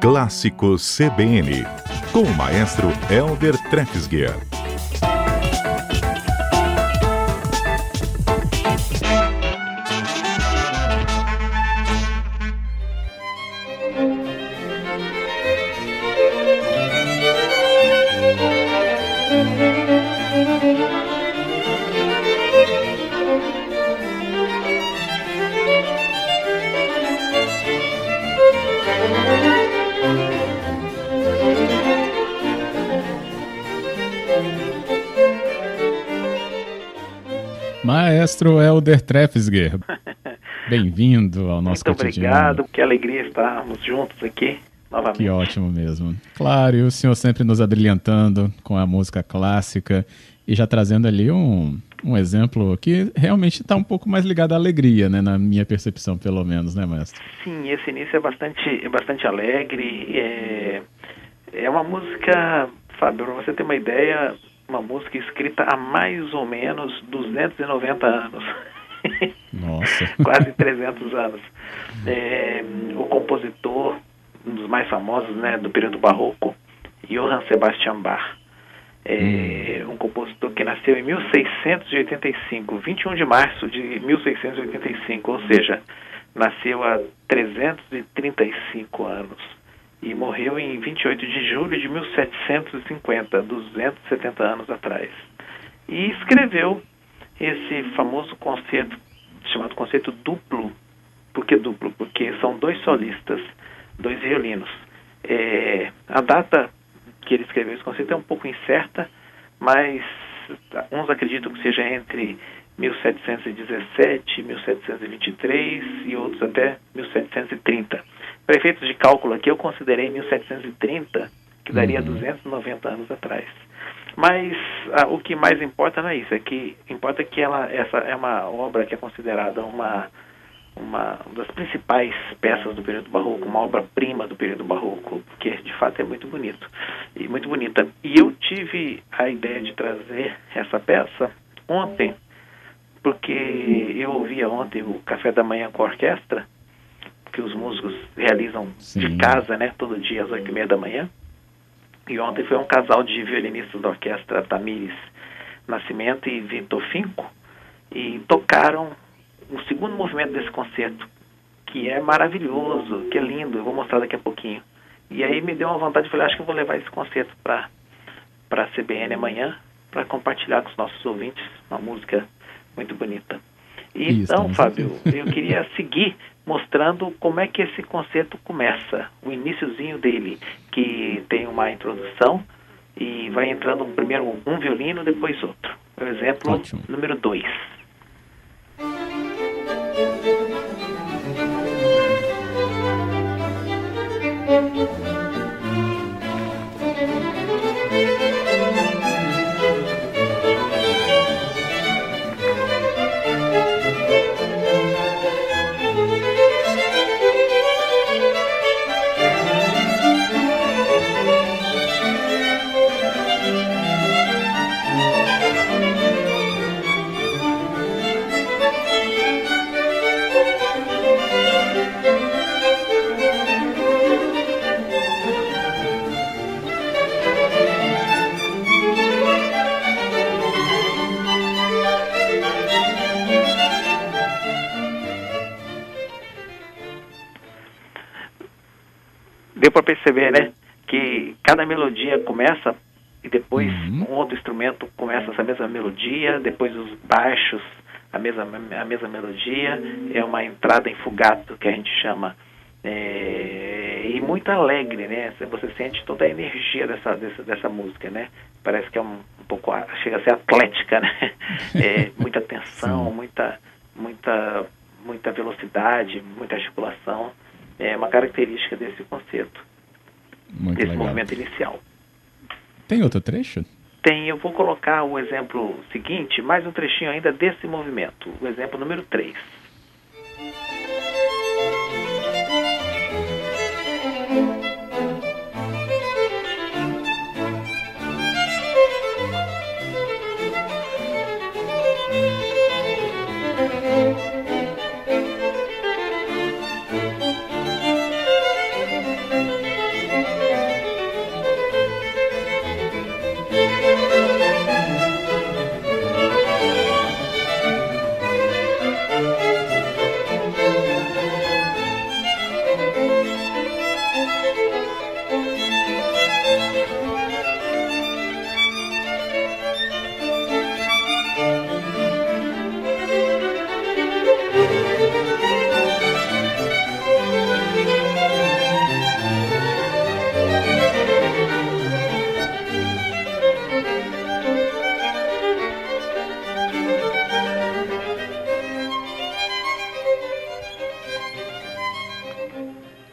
Clássicos CBN, com o maestro Elder Treffsger. Maestro Helder Treffsger, bem-vindo ao nosso Muito cotidiano. obrigado, que alegria estarmos juntos aqui novamente. Que ótimo mesmo. Claro, e o senhor sempre nos abrilhantando com a música clássica e já trazendo ali um, um exemplo que realmente está um pouco mais ligado à alegria, né, na minha percepção, pelo menos, né, maestro? Sim, esse início é bastante, é bastante alegre. É, é uma música, Fábio, para você ter uma ideia, uma música escrita há mais ou menos 290 anos. Nossa. Quase 300 anos. É, o compositor, um dos mais famosos né, do período barroco, Johann Sebastian Bach. É, um compositor que nasceu em 1685, 21 de março de 1685, ou seja, nasceu há 335 anos e morreu em 28 de julho de 1750, 270 anos atrás. E escreveu esse famoso concerto chamado concerto duplo. Por que duplo? Porque são dois solistas, dois violinos. É, a data que ele escreveu esse concerto é um pouco incerta, mas uns acreditam que seja entre 1717 e 1723 e outros até 1730. Para efeitos de cálculo aqui, eu considerei 1730, que daria uhum. 290 anos atrás. Mas ah, o que mais importa não é isso, é que importa que ela, essa é uma obra que é considerada uma uma das principais peças do período barroco, uma obra-prima do período barroco, porque de fato é muito bonito e muito bonita. E eu tive a ideia de trazer essa peça ontem, porque eu ouvia ontem o café da manhã com a orquestra, que os músicos realizam Sim. de casa, né, todo dia às oito e meia da manhã. E ontem foi um casal de violinistas da orquestra Tamires Nascimento e Vitor Finco, e tocaram o segundo movimento desse concerto, que é maravilhoso, que é lindo, eu vou mostrar daqui a pouquinho. E aí me deu uma vontade, falei, acho que eu vou levar esse concerto para para a CBN amanhã, para compartilhar com os nossos ouvintes, uma música muito bonita. E Isso, então, Fábio, eu queria seguir mostrando como é que esse concerto começa, o iníciozinho dele, que tem uma introdução e vai entrando primeiro um violino, depois outro. O exemplo Ótimo. número 2. Deu para perceber, né? Que cada melodia começa e depois uhum. um outro instrumento começa essa mesma melodia, depois os baixos a mesma a mesma melodia, é uma entrada em fugato que a gente chama é, e muito alegre, né? Você sente toda a energia dessa dessa, dessa música, né? Parece que é um, um pouco chega a ser atlética, né? É, muita tensão, muita muita muita velocidade, muita articulação é uma característica desse concerto, Muito desse legal. movimento inicial. Tem outro trecho? Tem, eu vou colocar o exemplo seguinte, mais um trechinho ainda desse movimento, o exemplo número 3.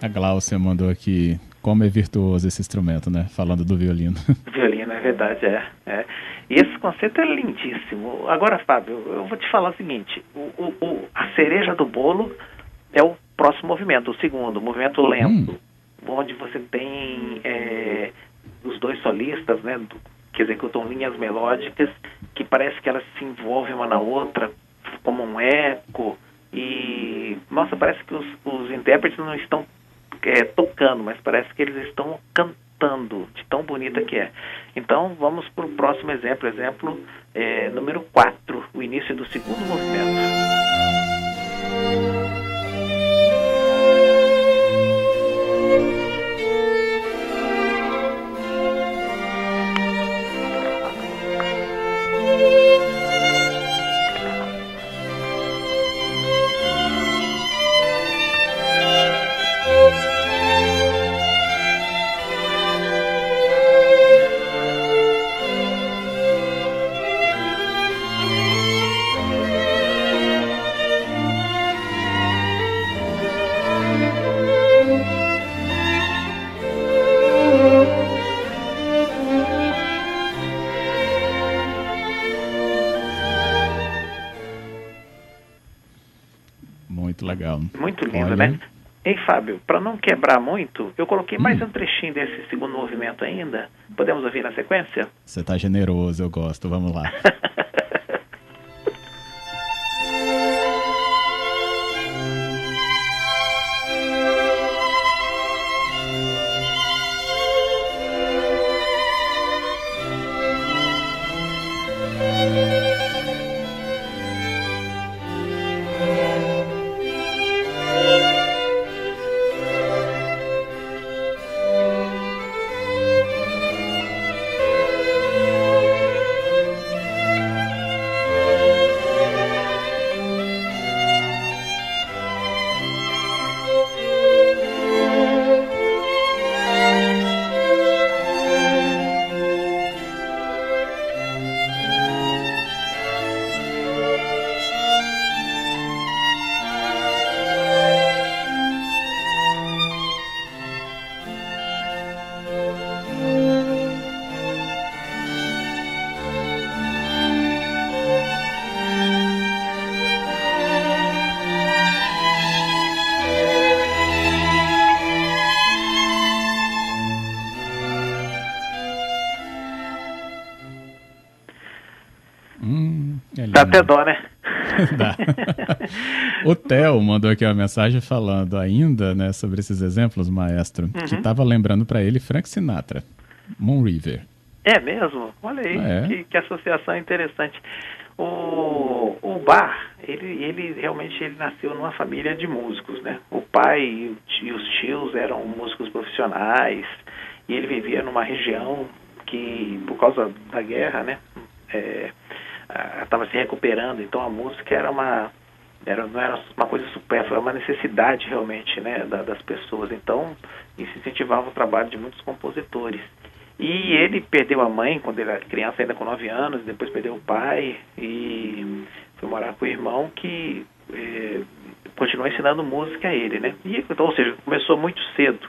A Glaucia mandou aqui como é virtuoso esse instrumento, né? Falando do violino. Violino, é verdade, é. é. E esse conceito é lindíssimo. Agora, Fábio, eu vou te falar o seguinte: o, o, a cereja do bolo é o próximo movimento, o segundo, o movimento lento, hum. onde você tem é, os dois solistas, né? Que executam linhas melódicas que parece que elas se envolvem uma na outra como um eco e nossa parece que os, os intérpretes não estão é, tocando mas parece que eles estão cantando de tão bonita que é. Então vamos para o próximo exemplo. Exemplo é, número 4 o início do segundo movimento não quebrar muito, eu coloquei mais hum. um trechinho desse segundo movimento ainda. Podemos ouvir na sequência? Você está generoso, eu gosto. Vamos lá. Dá até dó, né? Dá. o Theo mandou aqui uma mensagem falando ainda, né, sobre esses exemplos, maestro, uhum. que estava lembrando para ele Frank Sinatra, Moon River. É mesmo? Olha aí, é. que, que, associação interessante. O, o Bar, ele, ele realmente ele nasceu numa família de músicos, né? O pai e, e os tios eram músicos profissionais e ele vivia numa região que, por causa da guerra, né? É, estava se recuperando, então a música era uma era, não era uma coisa supérflua, era uma necessidade realmente né, da, das pessoas. Então, isso incentivava o trabalho de muitos compositores. E ele perdeu a mãe quando ele era criança, ainda com 9 anos, depois perdeu o pai e foi morar com o irmão que eh, continuou ensinando música a ele, né? E, então, ou seja, começou muito cedo.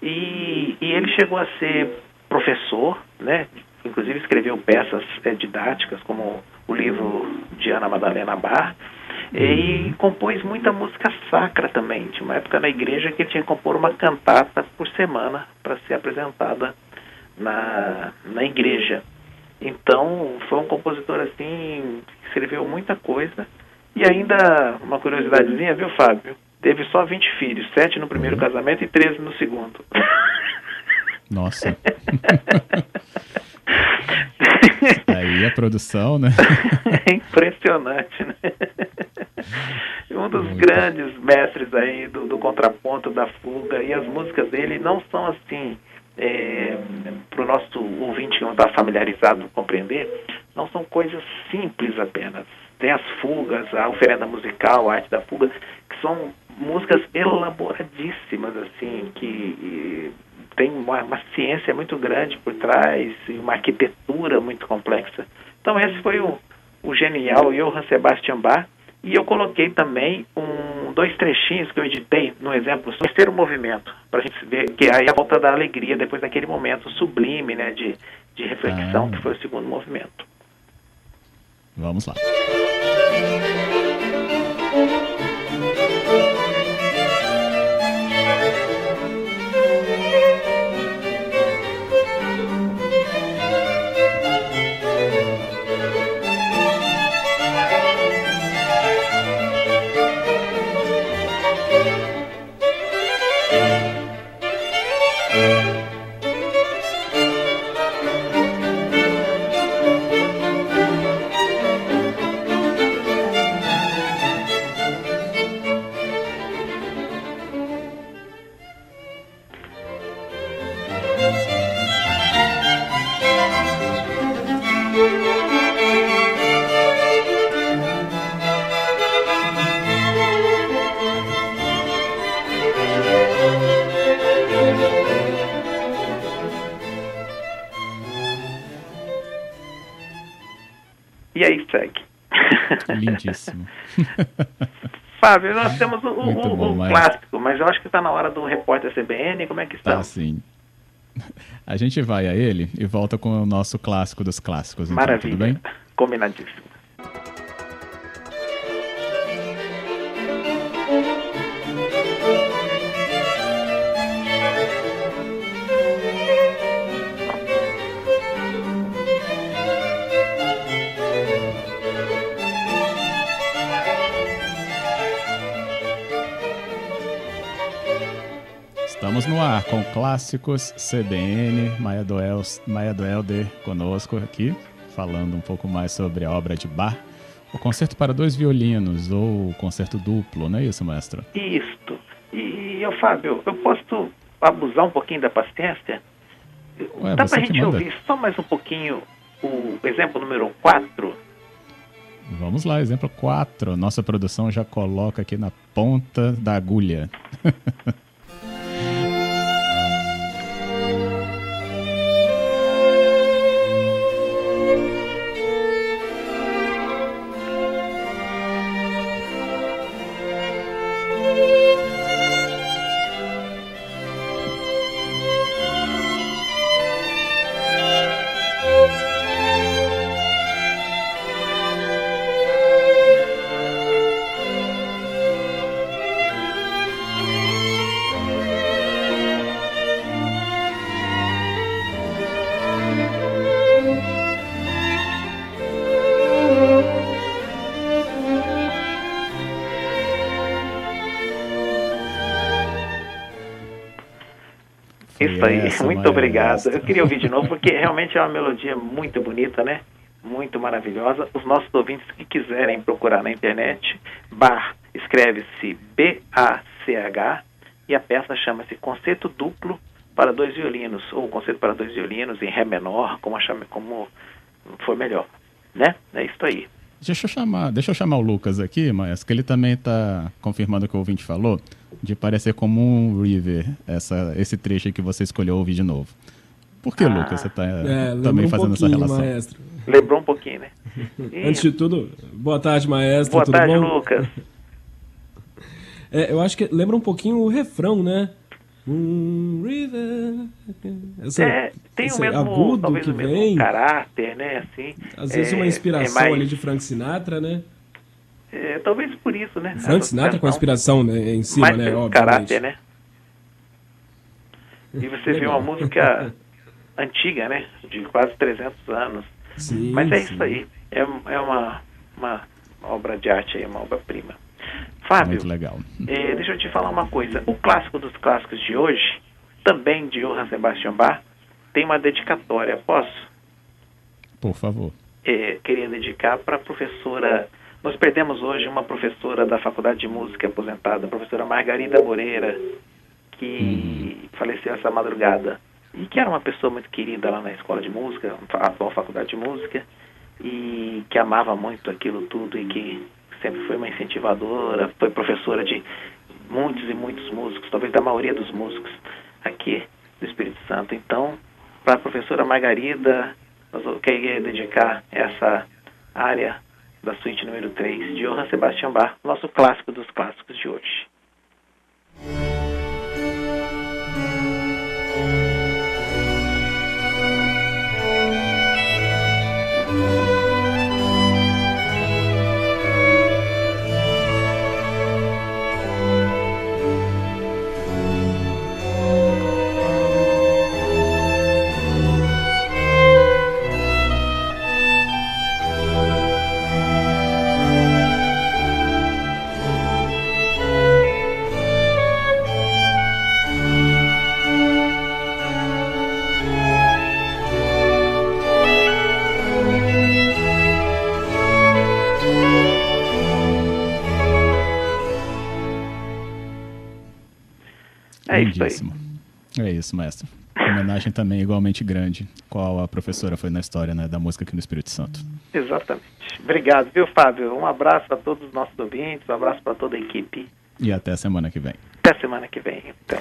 E, e ele chegou a ser professor, né? Inclusive escreveu peças é, didáticas, como o livro de Ana Madalena Bar, e compôs muita música sacra também. Tinha uma época na igreja que ele tinha que compor uma cantata por semana para ser apresentada na, na igreja. Então, foi um compositor assim, que escreveu muita coisa. E ainda, uma curiosidadezinha, viu, Fábio? Teve só 20 filhos, 7 no primeiro uhum. casamento e 13 no segundo. Nossa. A produção, né? É impressionante, né? Um dos Muito. grandes mestres aí do, do, contraponto, da fuga, e as músicas dele não são assim, é, para o nosso ouvinte que não está familiarizado compreender, não são coisas simples apenas. Tem as fugas, a oferenda musical, a arte da fuga, que são músicas elaboradíssimas, assim, que tem uma, uma, ciência muito grande por trás e uma arquitetura muito complexa. Então esse foi o, o genial Johann Sebastian Bach e eu coloquei também um dois trechinhos que eu editei no exemplo, terceiro movimento, para a gente ver que aí a volta da alegria depois daquele momento sublime, né, de, de reflexão ah. que foi o segundo movimento. Vamos lá. Lindíssimo. Fábio, nós temos o, bom, o clássico, mas eu acho que está na hora do repórter CBN. Como é que está? Tá, sim. A gente vai a ele e volta com o nosso clássico dos clássicos. Então, Maravilha. Tudo bem? Combinadíssimo. Estamos no ar com clássicos CBN, Maia do, El, Maia do Helder conosco aqui, falando um pouco mais sobre a obra de Bach, o concerto para dois violinos, ou concerto duplo, não é isso, mestre? Isto. E, eu, Fábio, eu posso abusar um pouquinho da paciência? Ué, Dá para a gente ouvir só mais um pouquinho o exemplo número 4? Vamos lá, exemplo 4. Nossa produção já coloca aqui na ponta da agulha. Isso aí, essa, muito obrigado. Eu queria ouvir de novo, porque realmente é uma melodia muito bonita, né? Muito maravilhosa. Os nossos ouvintes que quiserem procurar na internet, Bar escreve-se B-A-C-H e a peça chama-se Concerto Duplo para Dois Violinos, ou Concerto para Dois Violinos em Ré menor, como, chame, como for melhor. Né? É isso aí. Deixa eu chamar, deixa eu chamar o Lucas aqui, mas que ele também está confirmando o que o ouvinte falou de parecer como um River, essa, esse trecho aí que você escolheu ouvir de novo. Por que, ah, Lucas, você está é, também um fazendo essa relação? Maestro. Lembrou um pouquinho, né? Antes de tudo, boa tarde, maestro. Boa tudo tarde, bom? Lucas. É, eu acho que lembra um pouquinho o refrão, né? River. Essa, é, tem o mesmo, agudo talvez que o mesmo vem. caráter, né? Assim, Às vezes é, uma inspiração é mais... ali de Frank Sinatra, né? É, talvez por isso, né? Frank Sinatra com a inspiração né, em cima, né? Obviamente. caráter, né? E você vê uma música antiga, né? De quase 300 anos. Sim, Mas é sim. isso aí. É, é uma, uma obra de arte aí, uma obra-prima. Fábio, Muito legal. É, deixa eu te falar uma coisa. O clássico dos clássicos de hoje, também de Johann Sebastian Bach, tem uma dedicatória. Posso? Por favor. É, queria dedicar para a professora nós perdemos hoje uma professora da Faculdade de Música aposentada, a professora Margarida Moreira, que uhum. faleceu essa madrugada. E que era uma pessoa muito querida lá na escola de música, a atual faculdade de música, e que amava muito aquilo tudo e que sempre foi uma incentivadora, foi professora de muitos e muitos músicos, talvez da maioria dos músicos aqui do Espírito Santo. Então, para a professora Margarida, nós queria dedicar essa área da suíte número 3 de Johann Sebastian Bach, nosso clássico dos clássicos de hoje. É isso. É isso, mestre. Homenagem também igualmente grande, qual a professora foi na história né, da música aqui no Espírito Santo. Exatamente. Obrigado, viu, Fábio? Um abraço a todos os nossos ouvintes, um abraço para toda a equipe. E até a semana que vem. Até semana que vem, então.